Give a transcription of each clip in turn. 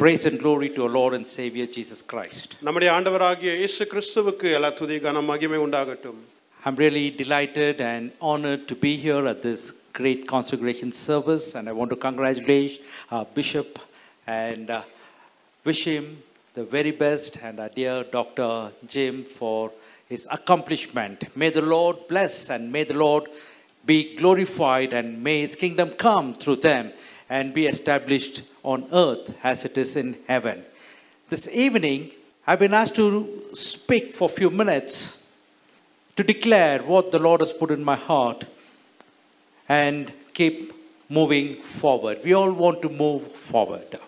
Praise and glory to our Lord and Savior Jesus Christ. நம்முடைய ஆண்டவராகிய இயேசு கிறிஸ்துவுக்கு எல்லா துதி கன மகிமை உண்டாகட்டும் I'm really delighted and honored to be here at this great consecration service, and I want to congratulate our Bishop and uh, wish him the very best, and our dear Dr. Jim for his accomplishment. May the Lord bless and may the Lord be glorified, and may his kingdom come through them and be established on earth as it is in heaven. This evening, I've been asked to speak for a few minutes to declare what the Lord has put in my heart and keep moving forward. We all want to move forward.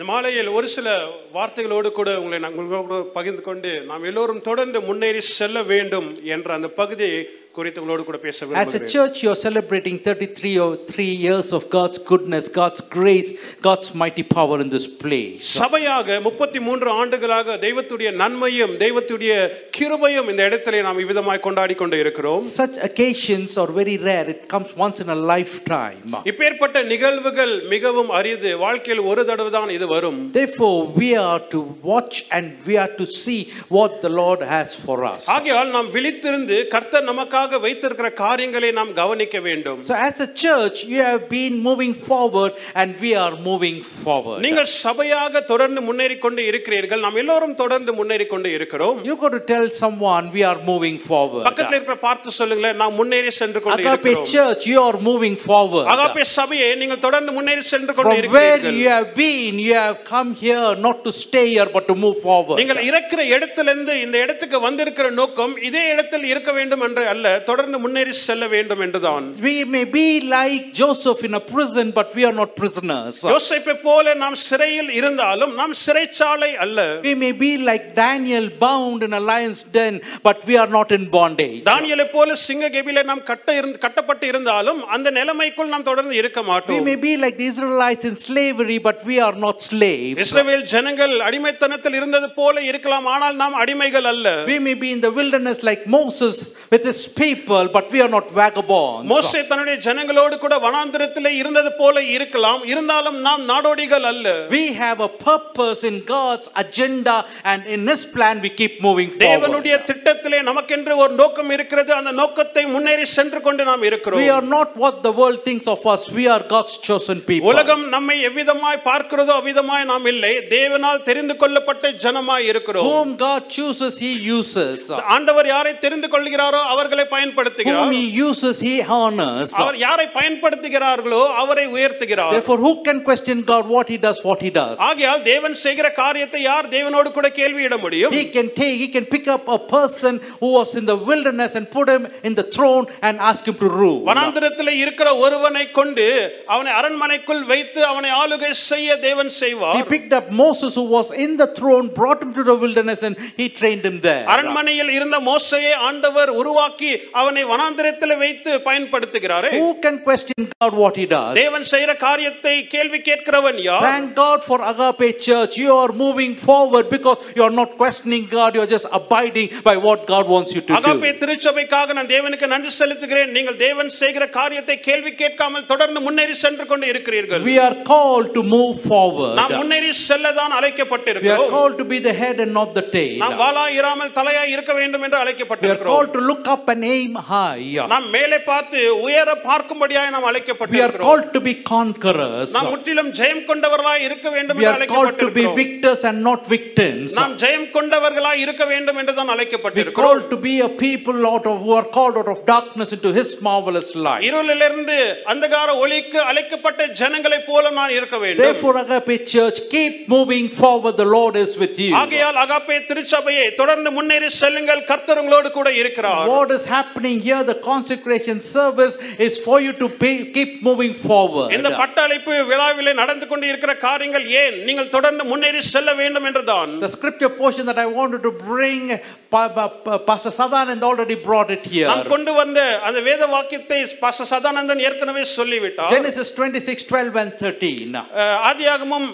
மாலையில் ஒரு சில வார்த்தைகளோடு கூட உங்களை நான் உங்களோடு பகிர்ந்து கொண்டு நாம் எல்லோரும் தொடர்ந்து முன்னேறி செல்ல வேண்டும் என்ற அந்த பகுதியை குறித்து உங்களோடு கூட பேச As a church, you're celebrating 33 or 3 years of God's goodness, God's grace, God's mighty power in this place. சபையாக முப்பத்தி மூன்று ஆண்டுகளாக தெய்வத்துடைய நன்மையும் தெய்வத்துடைய கிருபையும் இந்த இடத்திலே நாம் இவ்விதமாய் கொண்டாடி கொண்டு இருக்கிறோம் Such occasions are very rare. It comes once in a lifetime. இப்பேற்பட்ட நிகழ்வுகள் மிகவும் அரிது வாழ்க்கையில் ஒரு தடவை தான் இது வரும் Therefore, we are to watch and we are to see what the Lord has for us. ஆகையால் நாம் விழித்திருந்து கர்த்தர் நமக்காக வைத்திருக்கிற காரியங்களை நாம் கவனிக்க வேண்டும் So, as a church, you have been moving forward and we are moving forward. நீங்கள் சபையாக தொடர்ந்து முன்னேறி கொண்டு இருக்கிறீர்கள் நாம் எல்லோரும் தொடர்ந்து முன்னேறி கொண்டு இருக்கிறோம் You got to tell someone we are moving forward. பக்கத்துல இருக்கிற பார்த்து சொல்லுங்களேன் நாம் முன்னேறி சென்று கொண்டு Agape இருக்கிறோம் Church, you are moving forward. Agape சபையை நீங்கள் தொடர்ந்து முன்னேறி சென்று கொண்டு From where இருக்கிறீர்கள் you have been, you have come here not to stay here but to move forward. நீங்கள் இருக்கிற இடத்திலிருந்து இந்த இடத்துக்கு வந்திருக்கிற நோக்கம் இதே இடத்தில் இருக்க வேண்டும் என்று அல்ல தொடர்ந்து முன்னேறி செல்ல வேண்டும் என்றுதான் We may be like Joseph in a prison, but we are not prisoners. யோசேப்பை போல நாம் சிறையில் இருந்தாலும் நாம் சிறைச்சாலை அல்ல We may be like Daniel bound in a lion's den, but we are not in bondage. தானியலை போல சிங்க கெபில நாம் கட்ட இருந்து கட்டப்பட்டு இருந்தாலும் அந்த நிலைமைக்குள் நாம் தொடர்ந்து இருக்க We மாட்டோம் may be like the Israelites in slavery, but we are not slaves. இஸ்ரவேல் ஜனங்கள் அடிமைத்தனத்தில் இருந்தது போல இருக்கலாம் ஆனால் நாம் அடிமைகள் அல்ல We may be in the wilderness like Moses with his people, but we are not vagabonds. மோசே தன்னுடைய ஜனங்களோடு கூட வனாந்திரத்திலே இருந்தது போல இருக்கலாம் இருந்தாலும் நாம் நாடோடிகள் அல்ல We have a purpose in God's agenda, and in His plan, we keep moving forward. தேவனுடைய திட்டத்திலே நமக்கென்று ஒரு நோக்கம் இருக்கிறது அந்த நோக்கத்தை முன்னேறி சென்று கொண்டு நாம் We இருக்கிறோம் are not what the world thinks of us, we are God's chosen people. உலகம் நம்மை எவ்விதமாய் பார்க்கிறதோ அவ்விதமாய் நாம் இல்லை தேவனால் தெரிந்து கொள்ளப்பட்ட ஜனமாய் இருக்கிறோம் Whom God chooses, He uses. ஆண்டவர் யாரை தெரிந்து கொள்கிறாரோ அவர்களை பயன்படுத்துகிறார் Whom He uses, He honors. அவர் யாரை பயன்படுத்துகிறார்களோ அவரை உயர்த்துகிறார் Therefore, who can question God what He does, what He does? ஆகையால் தேவன் செய்கிற காரியத்தை யார் தேவனோடு கூட கேள்வியிட முடியும் He can take, He can pick up a person who was in the wilderness and put him in the throne and ask him to rule. வனாந்திரத்தில் இருக்கிற ஒருவனை கொண்டு அவனை அரண்மனைக்குள் வைத்து அவனை ஆளுகை செய்ய தேவன் He செய்வார் picked up Moses, who was in the throne, brought him to the wilderness, and he trained him there. அரண்மனையில் இருந்த மோசையை ஆண்டவர் உருவாக்கி அவனை வனாந்திரத்தில் வைத்து பயன்படுத்துகிறாரே Who can question God what He does? தேவன் செய்கிற காரியத்தை கேள்வி கேட்கிறவன் யார் Thank God for Agape Church. You are moving forward because you are not questioning God, you are just abiding by what God wants you to Agape do. திருச்சபைக்காக நான் தேவனுக்கு நன்றி செலுத்துகிறேன் நீங்கள் தேவன் செய்கிற காரியத்தை கேள்வி கேட்காமல் தொடர்ந்து முன்னேறி சென்று கொண்டு இருக்கிறீர்கள் We are called to move forward. நாம் முன்னேறி செல்லதான் We are அழைக்கப்பட்டிருக்கிறோம் called to be the head and not the tail. நாம் வாளா இராமல் தலையா இருக்க வேண்டும் என்று We are அழைக்கப்பட்டிருக்கிறோம் called to look up and aim high. நாம் மேலே பார்த்து உயர பார்க்கும்படியாய் நாம் We are அழைக்கப்பட்டிருக்கிறோம் called to be conquerors. நாம் முற்றிலும் ஜெயம் கொண்டவர்களாய் இருக்க வேண்டும் We என்று are called to be அழைக்கப்பட்டிருக்கிறோம் victors and not victims. நாம் ஜெயம் கொண்டவர்களாய் இருக்க வேண்டும் என்று தான் We are அழைக்கப்பட்டிருக்கிறோம் called to be a people out of who are called out of darkness into His marvelous light. இருளிலிருந்து அந்தகார ஒளிக்கு அழைக்கப்பட்ட ஜனங்களைப் போல நான் இருக்க வேண்டும் Therefore, Agape Church, keep moving forward. The Lord is with you. ஆகையால் அகாப்பே திருச்சபையை தொடர்ந்து முன்னேறி செல்லுங்கள் கர்த்தர் உங்களோடு கூட இருக்கிறார் What is happening here, the consecration service, is for you to be, keep moving forward. இந்த பட்டளிப்பு விழாவிலே நடந்து கொண்டு இருக்கிற காரியங்கள் ஏன் நீங்கள் தொடர்ந்து முன்னேறி செல்ல வேண்டும் என்றுதான் The scripture portion that I wanted to bring, Pa- Pa- Pa- Pastor Sadanand already brought it here. நாம் கொண்டு வந்த அந்த வேத வாக்கியத்தை பாஸ்டர் சதானந்தன் ஏற்கனவே சொல்லிவிட்டார் Genesis 26 12 and 13. அஹ், ஆதியாகமம்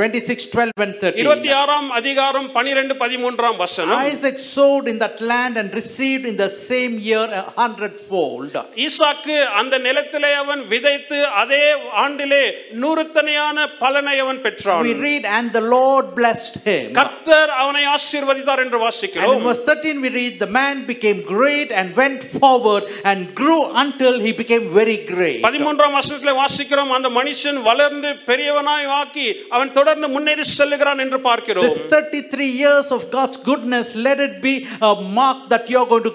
26, 12, and 13. இருபத்தி ஆறாம் அதிகாரம் பனிரெண்டு பதிமூன்றாம் வசனம் Isaac sowed in that land and received in the same year a hundredfold. ஈசாக்கு அந்த நிலத்திலே அவன் விதைத்து அதே ஆண்டிலே நூறுத்தனையான பலனை அவன் பெற்றான் We read, and the Lord blessed him. கர்த்தர் அவனை ஆசீர்வதித்தார் என்று And in வாசிக்கிறோம் verse 13, we read, the man became great and went forward and grew until he became very great. பதிமூன்றாம் வசனத்திலே வாசிக்கிறோம் அந்த மனுஷன் வளர்ந்து பெரியவனாய் ஆக்கி அவன் தொடர்ந்து முன்னேறி செல்லுகிறான் என்று பார்க்கிறோம் This 33 years of God's goodness, let it be a mark that you're going to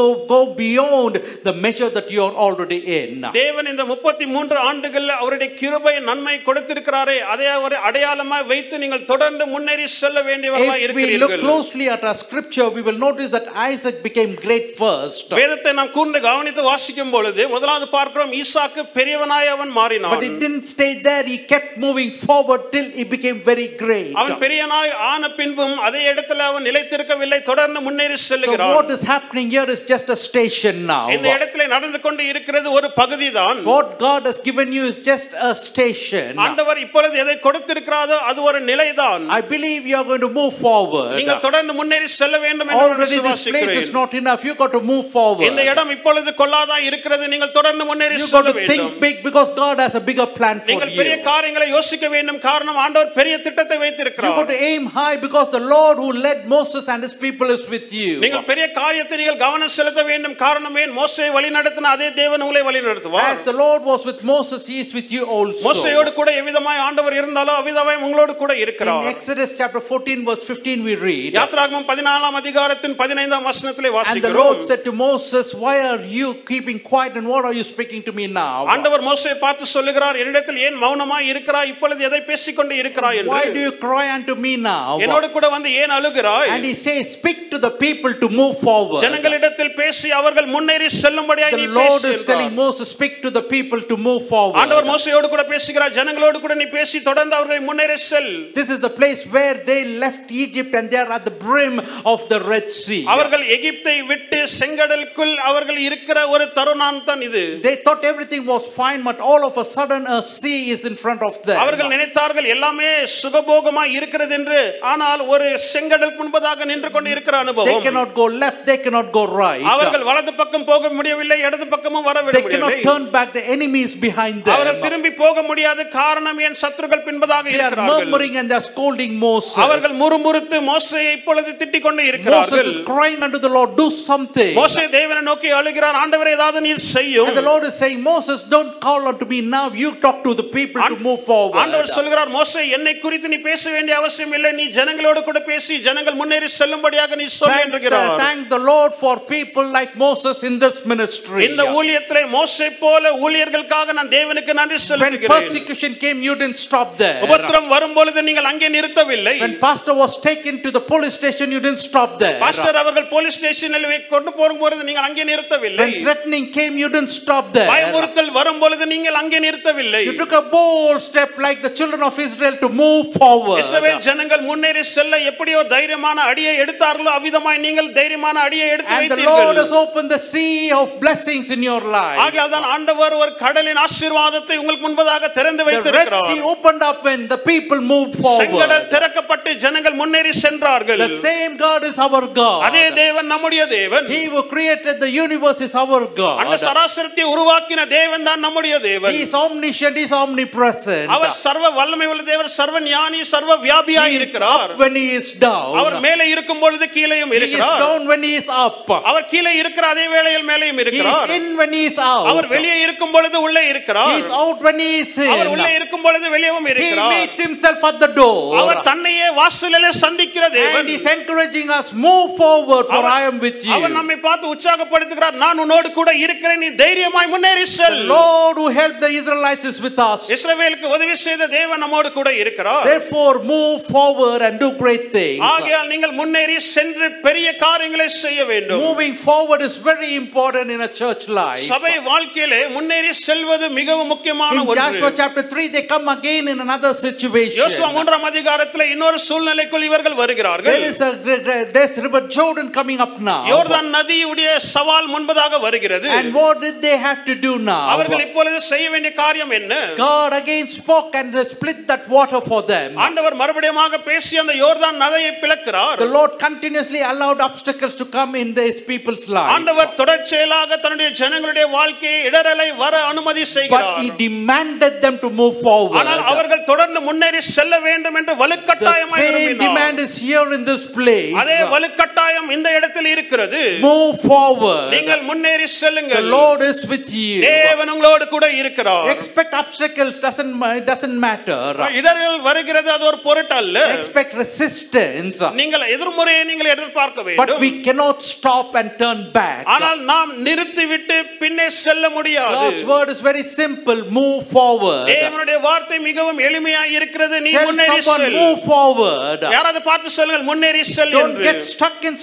go, go beyond the measure that you're already in. தேவன் இந்த முப்பத்தி மூன்று ஆண்டுகள் அவருடைய கிருபை நன்மை கொடுத்திருக்கிறாரே அதை அவர் அடையாளமாய் வைத்து நீங்கள் தொடர்ந்து முன்னேறி செல்ல வேண்டியவர்களாய் If we look இருக்கிறீர்கள் closely at our scripture, we will notice that Isaac became great first. வேதத்தை நாம் கூர்ந்து கவனித்து வாசிக்கும் பொழுது முதலாவது பார்க்கிறோம் ஈசாக்கு பெரியவனாய் அவன் But மாறினான் it didn't stay there. He kept moving forward till he became very great. அவன் பெரியனாய் ஆன பின்பும் அதே இடத்துல அவன் நிலைத்திருக்கவில்லை தொடர்ந்து முன்னேறி So what is happening here is just a station now. இந்த இடத்துல நடந்து கொண்டு இருக்கிறது ஒரு பகுதி தான் What God has given you is just a station. ஆண்டவர் இப்பொழுது எதை கொடுத்திருக்கிறாரோ அது ஒரு நிலைதான் I believe you are going to move forward. நீங்கள் தொடர்ந்து முன்னேறி செல்ல வேண்டும் என்று நான் Already this place is விசுவாசிக்கிறேன் not enough. You got to move forward. இந்த இடம் இப்பொழுது கொள்ளாதா இருக்கிறது நீங்கள் தொடர்ந்து முன்னேறி You செல்ல got to வேண்டும் think big because God has a bigger plan for நீங்கள் you. பெரிய காரியங்களை யோசிக்க வேண்டும் காரணம் ஆண்டவர் பெரிய திட்டத்தை You got வைத்திருக்கிறார் to aim high because the Lord who led Moses and his people is with you. நீங்கள் பெரிய காரியத்தை நீங்கள் கவனம் செலுத்த வேண்டும். காரணம் ஏன்? மோசையை வழி நடத்தின அதே தேவன் உங்களை வழி நடத்துவார் As the Lord was with Moses, he is with you also. மோசையோடு கூட எவ்விதமாய் ஆண்டவர் இருந்தாலோ அவ்விதமாய் உங்களோடு கூட In இருக்கிறார் Exodus chapter 14, verse 15, we read, யாத்ராகமம் பதினாலாம் அதிகாரத்தின் பதினைந்தாம் வசனத்திலே And the வாசிக்கிறோம். Lord said to Moses, Why are you keeping quiet and what are you speaking to me now? ஆண்டவர் மோசையை பார்த்து சொல்லுகிறார் என்னிடத்தில் ஏன் மௌனமாய் இருக்கிறாய்? இப்பொழுது எதை பேசிக்கொண்டு இருக்கிறாய் Why do என்று you cry unto me now? என்னோடு கூட வந்து ஏன் அழுகிறாய் And he says, Speak to the people to move forward. ஜனங்களிடத்தில் பேசி அவர்கள் முன்னேறி செல்லும்படியாய் The நீ Lord பேசு is telling. Moses, Speak to the people to move forward. ஆண்டவர் மோசையோடு கூட பேசுகிறார் ஜனங்களோடு கூட நீ பேசி தொடர்ந்து அவர்களை முன்னேறி செல் This is the place where they left Egypt and they are at the brim of the Red Sea. அவர்கள் எகிப்தை விட்டு செங்கடலுக்குள் அவர்கள் இருக்கிற ஒரு தருணம் தான் இது They thought everything was fine, but all of a sudden a sea is in front of them. அவர்கள் நினைத்தார்கள் எல்லாமே சுகபோகமாய் இருக்கிறது என்று ஆனால் ஒரு செங்கடல் முன்பதாக நின்று கொண்டு இருக்கிற They அனுபவம் cannot go left, they cannot go right. அவர்கள் வலது பக்கம் போக முடியவில்லை இடது பக்கமும் வர They cannot முடியவில்லை turn back, the enemy is behind அவர்கள் them. திரும்பி போக முடியாத காரணம் என் சத்துருக்கள் பின்பதாக They are இருக்கிறார்கள் murmuring and they are scolding Moses. அவர்கள் முறுமுறுத்து மோசையை இப்பொழுது திட்டிக் கொண்டு Moses இருக்கிறார்கள் is crying unto the Lord, Do something. மோசே தேவனை நோக்கி அழுகிறார் ஆண்டவரே ஏதாவது நீர் செய்யும் And the Lord is saying, Moses, don't call unto me now. You talk to the people to move forward. ஆண்டவர் சொல்கிறார் மோசே என்னை குறித்து நீ பேச வேண்டிய அவசியம் இல்லை நீ ஜனங்களோடு கூட பேசி ஜனங்கள் முன்னேறி செல்லும்படியாக நீ சொல்ல Thank, என்கிறார் thank the Lord for people like Moses in this ministry. இந்த ஊழியத்திலே மோசே போல ஊழியர்களுக்காக நான் தேவனுக்கு நன்றி When செலுத்துகிறேன் persecution came, you didn't stop there. உபத்திரம் வரும்பொழுது நீங்கள் அங்கே நிறுத்தவில்லை When pastor was taken to the police station, you didn't stop there. Pastor அவர்கள் போலீஸ் ஸ்டேஷனில் கொண்டு போகும்போது நீங்கள் அங்கே நிறுத்தவில்லை When threatening came, you didn't stop there. பயமுறுத்தல் வரும்பொழுது நீங்கள் அங்கே நிறுத்தவில்லை You took a bold step like the children of Israel to move forward. இஸ்ரவேல் ஜனங்கள் முன்னேறி செல்ல எப்படியோ தைரியமான அடியை எடுத்தார்களோ அவ்விதமாய் நீங்கள் தைரியமான அடியை எடுத்து And the Lord வைத்தீர்கள் has opened the sea of blessings in your life. ஆகையால் தான் ஆண்டவர் ஒரு கடலின் ஆசீர்வாதத்தை உங்களுக்கு முன்பதாக திறந்து The Red வைத்திருக்கிறார் Sea opened up when the people moved செங்கடல் forward. திறக்கப்பட்டு ஜனங்கள் முன்னேறி சென்றார்கள் The same God is our அதே God. தேவன் நம்முடைய தேவன் He who created the universe is our அந்த God. சராசரத்தை உருவாக்கின தேவன் தான் நம்முடைய தேவன் He is omniscient, He is omnipresent. அவர் சர்வ வல்லமை உள்ள தேவர் சர்வ ஞானி சர்வ வியாபியாய் He is இருக்கிறார் when He is our down. மேலே இருக்கும் பொழுது கீழேயும் He is இருக்கிறார் down when He is up. அவர் கீழே இருக்கிற அதே வேளையில் மேலேயும் He இருக்கிறார் is in when He is our out. வெளியே இருக்கும் பொழுது உள்ளே He இருக்கிறார் is out when He is அவர் உள்ளே in. இருக்கும் பொழுது வெளியவும் He இருக்கிறார் meets Himself at the door. அவர் தன்னையே வாசலிலே சந்திக்கிற தேவன் And He's encouraging us, move forward, for our- I am with you. அவர் நம்மை பார்த்து உற்சாகப்படுத்துகிறார் நான் உன்னோடு கூட இருக்கிறேன் நீ தைரியமாய் முன்னேறி செல் Lord who helped the Israelites is with us. இஸ்ரவேலுக்கு உதவி செய்த தேவன் நம்மோடு கூட இருக்கிறார் Therefore, move forward and do great things. ஆகையால் நீங்கள் முன்னேறி சென்று பெரிய காரியங்களை செய்ய வேண்டும் Moving forward is very important in a church life. சபை வாழ்க்கையிலே முன்னேறி செல்வது மிகவும் முக்கியமான In Joshua ஒன்று chapter 3, they come again in another situation. யோசுவா மூன்றாம் அதிகாரத்தில் இன்னொரு சூழ்நிலைக்குள் இவர்கள் வருகிறார்கள் There is a gr- gr- there's river Jordan coming up now. யோர்தான் நதியுடைய சவால் முன்பதாக வருகிறது And what did they have to do now? அவர்கள் இப்பொழுது செய்ய வேண்டிய காரியம் என்ன God again spoke and they split that that water for them. ஆண்டவர் மறுபடியுமாக பேசி அந்த யோர்தான் நதியை பிளக்கிறார் The Lord continuously allowed obstacles to come in these people's lives. ஆண்டவர் தொடர்ச்சியலாக தன்னுடைய ஜனங்களுடைய வாழ்க்கையை இடரலை வர அனுமதி But செய்கிறார் He demanded them to move forward. ஆனால் அவர்கள் தொடர்ந்து முன்னேறி செல்ல வேண்டும் என்று The வலுக்கட்டாயமாய் same விரும்பினார். demand is here in this place. அதே வலுக்கட்டாயம் இந்த இடத்தில் இருக்கிறது Move forward. நீங்கள் முன்னேறி The செல்லுங்கள் Lord is with you. தேவன் உங்களோடு கூட இருக்கிறார் Expect obstacles doesn't doesn't matter. இடர்கள் வருகிறது அது ஒரு பொருட்டல்ல Expect resistance. நீங்கள் எதிர்முறையை நீங்கள் எதிர்பார்க்க வேண்டும் we cannot stop and turn back. ஆனால் நாம் நிறுத்திவிட்டு பின்னே செல்ல முடியாது God's word is very simple. Move forward. தேவனுடைய வார்த்தை மிகவும் எளிமையாய் இருக்கிறது நீ முன்னேறி செல் move forward. யாராவது பார்த்து சொல்லுங்கள் முன்னேறி செல் Don't get stuck in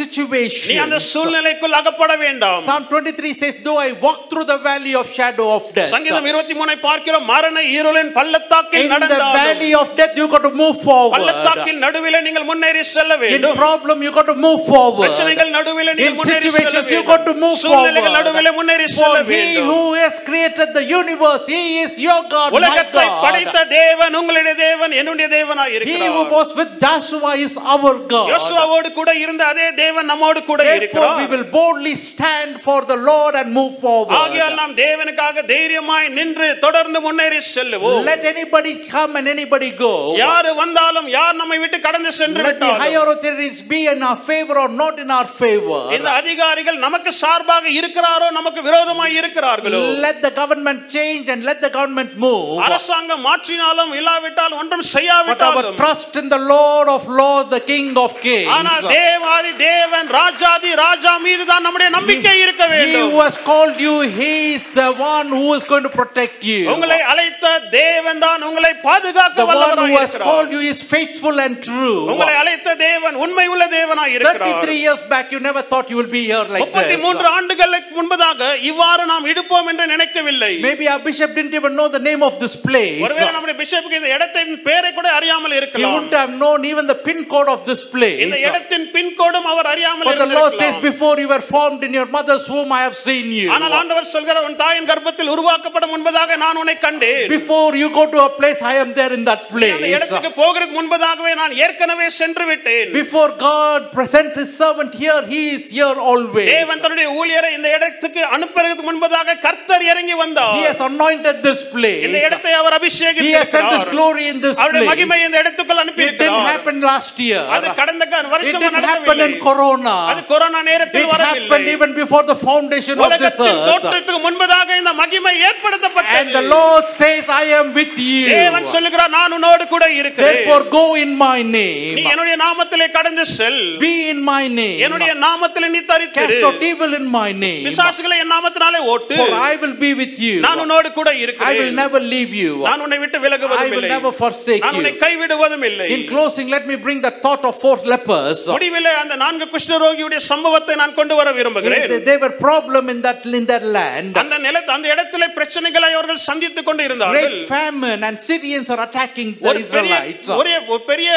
நீ அந்த. சூழ்நிலைக்குள் அகப்பட வேண்டாம் Psalm 23 says, Though I walk through the valley of shadow of death, சங்கீதம் இருபத்தி மூணை பார்க்கிறோம் மரண ஈருளின் பள்ளத்தாக்கில் நடந்தாலும் valley of death, you got to move forward. பள்ளத்தாக்கில் நடுவிலே நீங்கள் முன்னேறி செல்ல In வேண்டும் problem, you got to move forward. பிரச்சனைகள் நடுவிலே In நீங்கள் முன்னேறி செல்ல situations, you got to வேண்டும் move சூழ்நிலைகள் நடுவிலே forward. முன்னேறி செல்ல For he வேண்டும் who has created the universe, he is your God, my உலகத்தை படைத்த God. தேவன் உங்களுடைய தேவன் என்னுடைய தேவனாய் He who இருக்கிறார் was with Joshua is our God. யோசுவாவோடு கூட இருந்த அதே தேவன் நம்மோடு கூட Therefore, we இருக்கிறார் will boldly stand for the Lord and move forward. ஆகையால் நாம் தேவனுக்காக தைரியமாய் நின்று தொடர்ந்து முன்னேறி செல்லுவோம் Let anybody come and anybody go. யாரு வந்தாலும் யார் நம்மை விட்டு கடந்து சென்று Let the விட்டாலும் higher authorities be in our favor or not in our favor. இந்த அதிகாரிகள் நமக்கு சார்பாக இருக்கிறாரோ நமக்கு விரோதமாய் இருக்கிறார்களோ Let the government change and let the government move. அரசாங்கம் மாற்றினாலும் இல்லாவிட்டால் ஒன்றும் செய்யாவிட்டாலும் trust in the Lord of Lords, the King of Kings. ஆனால் தேவாதி தேவன் ராஜாதி ராஜா மீது தான் நம்முடைய நம்பிக்கை இருக்க He வேண்டும் who has called you, He is the one who is going to protect you. உங்களை அழைத்த தேவன் தான் உங்களை பாதுகாக்க The one வல்லவராய் who has இருக்கிறார் called you is faithful and true. உங்களை அழைத்த தேவன் உண்மை உள்ள தேவனாய் இருக்கிறார் 33 years back, you never thought you will be here like முப்பத்தி this. மூன்று ஆண்டுகளுக்கு முன்பதாக இவ்வாறு நாம் இடுப்போம் என்று நினைக்கவில்லை Maybe our bishop didn't even know the name of this place. ஒருவேளை நம்முடைய பிஷப்புக்கு இந்த இடத்தின் பேரை கூட அறியாமல் He இருக்கலாம் wouldn't have known even the pin code of this place. இந்த இடத்தின் பின்கோடும் அவர் அறியாமல் But the Lord says, இருந்திருக்கலாம் Before you were formed in your mother's womb, I have seen you. ஆனால் ஆண்டவர் சொல்கிறார் உன் தாயின் கர்ப்பத்தில் உருவாக்கப்படும் முன்பதாக நான் உன்னை கண்டேன் Before you go to a place, I am there in that நீ place. அந்த இடத்துக்கு போகிறதுக்கு முன்பதாகவே நான் ஏற்கனவே சென்று விட்டேன் Before God present his servant here, he is here always. தேவன் தன்னுடைய ஊழியரை இந்த இடத்துக்கு அனுப்புறதுக்கு முன்பதாக கர்த்தர் இறங்கி வந்தார் He has anointed this இந்த place. இடத்தை அவர் He has sent his அபிஷேகித்திருக்கிறார் glory in this அவருடைய place. மகிமை இந்த இடத்துக்குள் அனுப்பி It didn't இருக்கிறார் happen last year. அது கடந்த க- It வருஷம் didn't happen நடக்கவில்லை in Corona. அது கொரோனா It நேரத்தில் வரவில்லை happened even before the foundation of this உலகத்தின் earth. தோற்றத்துக்கு முன்பதாக இந்த மகிமை And the ஏற்படுத்தப்பட்டது Lord says, I am with you. தேவன் சொல்லுகிறார் நான் உன்னோடு கூட இருக்கிறேன் Therefore, go in my நீ name. என்னுடைய நாமத்திலே கடந்து செல் Be in my name. என்னுடைய நாமத்திலே நீ தரித்திரு Cast out evil in my name. பிசாசுகளை என் நாமத்தினாலே ஓட்டு For I will be with you. நான் உன்னோடு கூட I will இருக்கிறேன் never leave you. நான் உன்னை விட்டு I விலகுவதும் will இல்லை never forsake நான் உன்னை you. கைவிடுவதும் இல்லை In closing, let me bring the thought of four lepers. முடிவிலே அந்த நான்கு குஷ்டரோகியுடைய சம்பவத்தை நான் கொண்டு வர விரும்புகிறேன் They, they were problem in that in that land. அந்த நிலத்து அந்த இடத்திலே பிரச்சனைகளை அவர்கள் சந்தித்துக் கொண்டு இருந்தார்கள் Great famine and Syrians are attacking the ஒரு பெரிய Israelites. ஒரே பெரிய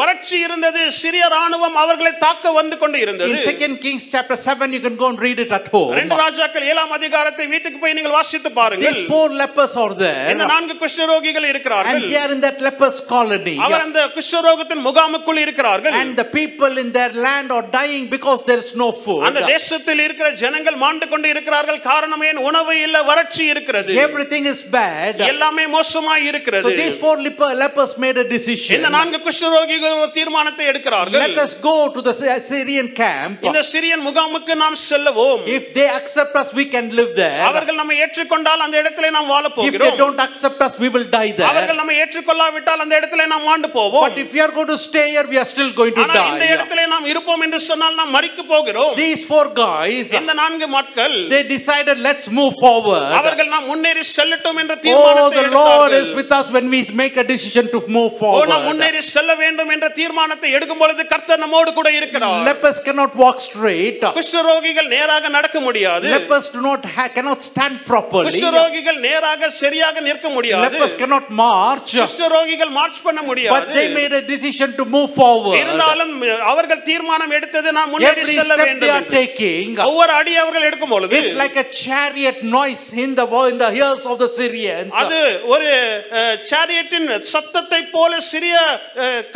வறட்சி இருந்தது சிறிய ராணுவம் அவர்களை தாக்க வந்து கொண்டு இருந்தது In Second Kings chapter 7, you can go and read it at home. ரெண்டு ராஜாக்கள் ஏழாம் அதிகாரத்தை வீட்டுக்கு போய் நீங்கள் வாசித்து பாருங்கள் These four lepers are there. இந்த நான்கு குஷ்டரோகிகள் இருக்கிறார்கள் And they are in that lepers colony. அவர் அந்த குஷ்டரோகத்தின் முகாமுக்குள் இருக்கிறார்கள் And the people in their land are dying because there is no food. அந்த தேசத்தில் இருக்கிற ஜனங்கள் மாண்டு கொண்டு இருக்கிறார்கள் காரணம் ஏன் உணவு இல்ல வறட்சி இருக்கிறது Everything is bad. எல்லாமே மோசமாய் So இருக்கிறது these four lepers made a decision. இந்த நான்கு குஷ்டரோகிகள் ஒரு தீர்மானத்தை எடுக்கிறார்கள் Let us go to the Sy- Syrian camp. இந்த சிரியன் முகாமுக்கு நாம் செல்லவோம் If they accept us, we can live there. அவர்கள் நம்மை ஏற்றுக்கொண்டால் அந்த இடத்திலே நாம் வாழ If they போகிறோம் don't accept us, we will die there. அவர்கள் நம்மை ஏற்றுக்கொள்ளாவிட்டால் அந்த இடத்திலே நாம் மாண்டு போவோம் But if we are going to stay here, we are still going to ஆனால் இந்த die. இடத்திலே நாம் இருப்போம் என்று சொன்னால் நாம் மறிக்க போகிறோம் These four guys, இந்த நான்கு மக்கள் they decided, let's move forward. அவர்கள் நாம் முன்னேறி செல்லட்டும் என்ற Oh, தீர்மானத்தை the Lord is எடுத்தார்கள் with us when we make a decision to move ஓ நாம் forward. முன்னேறி செல்ல வேண்டும் என்ற தீர்மானத்தை எடுக்கும் பொழுது கர்த்தர் நம்மோடு கூட இருக்கிறார் Lepers cannot walk straight. குஷ்டரோகிகள் நேராக நடக்க முடியாது Lepers do not ha- cannot stand properly. குஷ்டரோகிகள் நேராக சரியாக நிற்க முடியாது Lepers cannot march. குஷ்டரோகிகள் மார்ச் பண்ண But முடியாது they made a decision to move forward. இருந்தாலும் அவர்கள் தீர்மானம் எடுத்தது நான் முன்னேறி Every செல்ல step they வேண்டும் are என்று. taking ஒவ்வொரு அடி அவர்கள் எடுக்கும் பொழுது is like a chariot noise in the wo- in the ears of the Syrians. அது ஒரு சாரியட்டின் சத்தத்தை போல சிறிய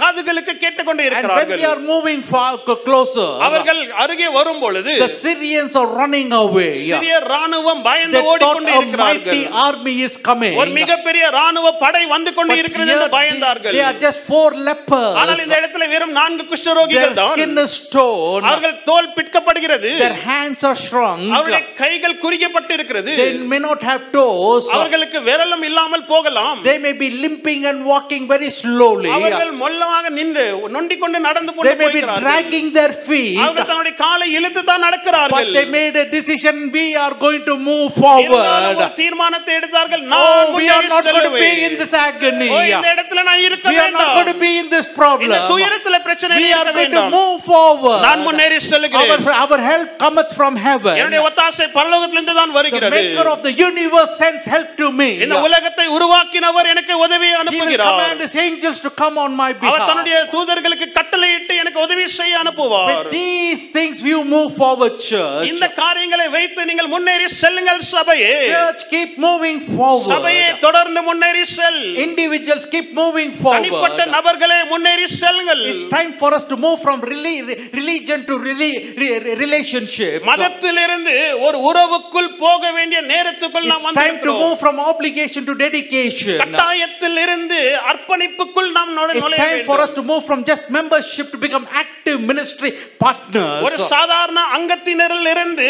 காதுகளுக்கு கேட்டுக்கொண்டு And when இருக்கிறார்கள் they are moving far c- closer, அவர்கள் அருகே வரும் பொழுது the Syrians are running away. சிறிய ராணுவம் பயந்து ஓடிக்கொண்டு a இருக்கிறார்கள் mighty army is coming. ஒரு மிகப்பெரிய ராணுவ படை வந்து கொண்டு இருக்கிறது என்று பயந்தார்கள் they are just four lepers. ஆனால் இந்த இடத்துல வெறும் நான்கு குஷ்டரோகிகள் தான் skin is torn. அவர்கள் தோல் பிட்கப்படுகிறது Their hands are shrunk. அவருடைய கைகள் குறிக்கப்பட்டு இருக்கிறது They may not have toes. அவர்களுக்கு விரலும் இல்லாமல் போகலாம் They may be limping and walking very slowly. அவர்கள் மொல்லமாக நின்று நொண்டிக் கொண்டு நடந்து They கொண்டு may be போகிறார்கள் dragging their feet. அவர்கள் தன்னுடைய காலை இழுத்து தான் நடக்கிறார்கள் But they made a decision. We are going to move இருந்தாலும் forward. ஒரு தீர்மானத்தை எடுத்தார்கள் Oh, நான் we are முன்னேறி not going to be செல்லுவேன். in this agony. ஓ, இந்த இடத்துல நான் இருக்க We are not going to வேண்டாம் be in this இந்த problem. துயரத்துல பிரச்சனை We are இருக்க going to வேண்டாம் move forward. நான் முன்னேறி Our, செல்லுகிறேன் our help cometh from heaven. என்னுடைய ஒத்தாசை பரலோகத்திலிருந்து தான் The வருகிறது maker of the universe sends help to me. இந்த உலகத்தை உருவாக்கினவர் எனக்கு உதவியை He will அனுப்புகிறார் command his angels to come on my our behalf. தன்னுடைய தூதர்களுக்கு கட்டளையிட்டு எனக்கு உதவி செய்ய அனுப்புவார் With these things you move forward, church. இந்த காரியங்களை வைத்து நீங்கள் முன்னேறி செல்லுங்கள் சபையே Church, keep moving forward. சபையே தொடர்ந்து முன்னேறி செல் Individuals keep moving தனிப்பட்ட. நபர்களே முன்னேறி செல்லுங்கள் It's time for us to move from reli- religion to reli- re- relationship. மதத்திலிருந்து ஒரு உறவுக்குள் போக வேண்டிய நேரத்துக்குள் நாம் time to வந்திருக்கிறோம் move from obligation to dedication. கட்டாயத்தில் இருந்து அர்ப்பணிப்புக்குள் நாம் நுழை- It's நுழைய time for us வேண்டும் to move from just membership to become active ministry partners. ஒரு சாதாரண அங்கத்தினரில் இருந்து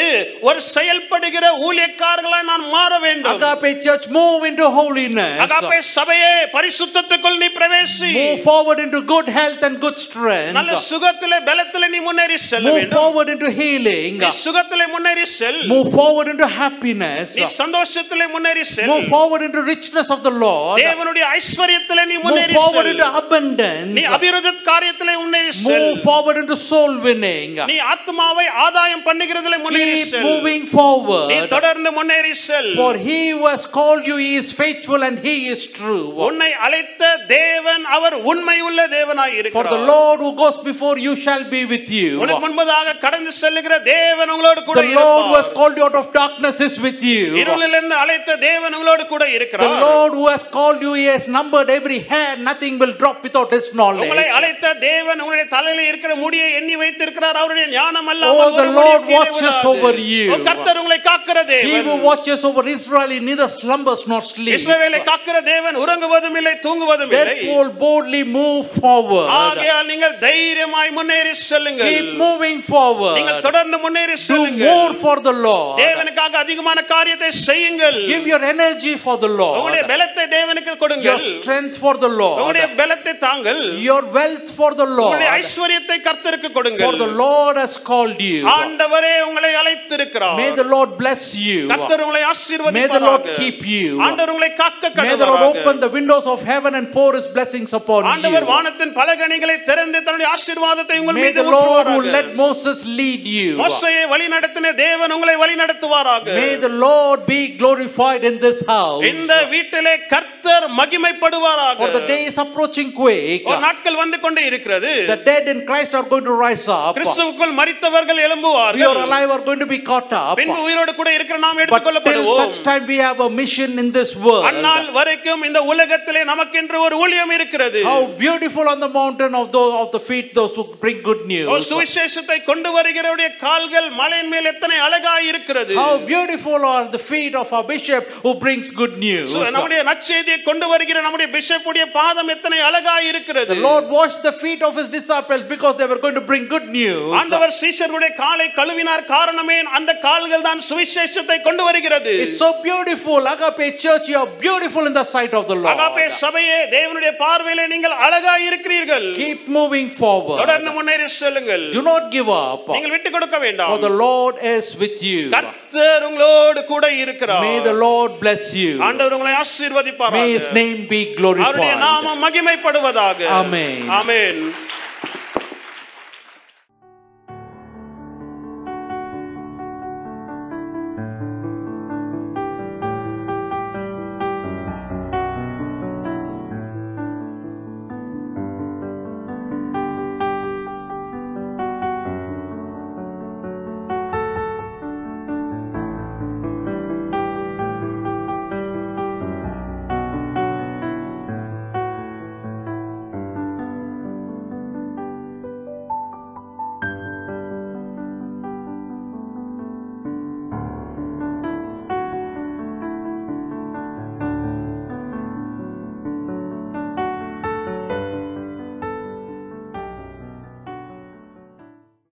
ஒரு செயல்படுகிற ஊழியக்காரர்களாய் நான் மாற வேண்டும் Agape Church, move into holiness. Agape சபையே பரிசுத்தத்துக்குள் நீ பிரவேசி Move forward into good health and good strength. நல்ல சுகத்திலே பலத்திலே நீ முன்னேறி செல்ல Move வேண்டும் forward into healing. நீ சுகத்திலே முன்னேறி செல் Move forward into happiness. நீ சந்தோஷத்திலே முன்னேறி செல் Move forward into richness of the Lord. தேவனுடைய ஐஸ்வர்யத்திலே நீ Move முன்னேறி forward செல் into abundance. நீ அபிருத காரியத்திலே முன்னேறி செல் Move forward into soul winning. நீ ஆத்மாவை ஆதாயம் பண்ணுகிறதிலே முன்னேறி Keep செல் moving நீ forward. தொடர்ந்து முன்னேறி செல் For he who has called you, he is faithful and he is true. உன்னை அழைத்த தேவன் அவர் உண்மை உள்ள தேவனாய் For the இருக்கிறார் Lord who goes before you shall be with you. உனக்கு முன்பதாக கடந்து செல்லுகிற தேவன் உங்களோடு கூட The Lord who has இருப்பார் called you out of darkness is with you. இருளிலிருந்து அழைத்த தேவன் உங்களோடு கூட The இருக்கிறார் Lord who has called you, he has numbered every hair. Nothing will drop without his உங்களை knowledge. அழைத்த தேவன் உங்களுடைய தலையில இருக்கிற முடியை எண்ணி வைத்திருக்கிறார் அவருடைய ஞானம் Oh, அல்லாமல் the ஒரு முடியும் Lord watches over you. கர்த்தர் உங்களை காக்கிற He தேவன் who watches over Israel, he neither slumbers nor sleeps. இஸ்ரவேலை காக்கிற தேவன் உறங்குவதும் இல்லை தூங்குவதும் இல்லை Therefore, boldly move forward. ஆகையால் நீங்கள் தைரியமாய் முன்னேறி செல்லுங்கள் Keep moving forward. நீங்கள் தொடர்ந்து முன்னேறி Do செல்லுங்கள் more for the Lord. தேவனுக்காக அதிகமான காரியத்தை செய்யுங்கள் Give your energy for the உங்களுடைய Lord. பலத்தை தேவனுக்கு Your கொடுங்கள் strength for the உங்களுடைய Lord. பலத்தை தாங்கள் Your wealth for the Lord. உங்களுடைய ஐஸ்வர்யத்தை கர்த்தருக்கு For கொடுங்கள் the Lord has called you. ஆண்டவரே உங்களை அழைத்திருக்கிறார் May the Lord bless you. கர்த்தர் உங்களை May the Lord ஆசீர்வதிப்பாராக keep you. ஆண்டவர் உங்களை காக்க May the Lord open the windows of heaven and pour his blessings upon ஆண்டவர் you. வானத்தின் பலகணிகளை திறந்து தன்னுடைய ஆசீர்வாதத்தை உங்கள் May மீது the Lord who ஊற்றுவாராக let Moses lead you. மோசையை வழி நடத்தின தேவன் உங்களை வழி நடத்துவாராக May the Lord be glorified in this house. இந்த வீட்டிலே கர்த்தர் மகிமைப்படுவாராக For the day is approaching quick. நாட்கள் வந்து கொண்டே இருக்கிறது The dead in Christ are going to rise up. கிறிஸ்துவுக்குள் மரித்தவர்கள் We are எழும்புவார்கள் alive are going to be caught up. பின்பு உயிரோடு கூட இருக்கிற நாம் But till எடுத்துக்கொள்ளப்படுவோம் such time we have a mission in this world. அந்நாள் வரைக்கும் இந்த உலகத்திலே நமக்கென்று ஒரு ஊழியம் இருக்கிறது How beautiful on the mountain of those of the feet those who bring good ஒரு news. சுவிசேஷத்தை கொண்டு வருகிறவருடைய கால்கள் மலையின் மேல் எத்தனை அழகாய் இருக்கிறது How beautiful are the feet of our bishop who brings good news. சு- நம்முடைய நற்செய்தியை கொண்டு வருகிற நம்முடைய பிஷப்புடைய பாதம் எத்தனை அழகாய் இருக்கிறது The Lord washed the feet of his disciples because they were going to bring good news. ஆண்டவர் சீஷருடைய காலை கழுவினார் காரணமே அந்த கால்கள் தான் சுவிசேஷத்தை கொண்டு வருகிறது It's so beautiful. Agape Church, you are beautiful in the sight of the Lord. சபையே தேவனுடைய பார்வையிலே நீங்கள் அழகாய் இருக்கிறீர்கள் Keep moving forward. தொடர்ந்து முன்னேறி செல்லுங்கள் Do not give up. நீங்கள் விட்டு கொடுக்க For வேண்டாம் the Lord is with you. கர்த்தர் உங்களோடு கூட இருக்கிறார் May the Lord bless you. ஆண்டவர் உங்களை May his ஆசீர்வதிப்பாராக name be அவருடைய glorified. நாமம் மகிமைப்படுவதாக Amen. ஆமென்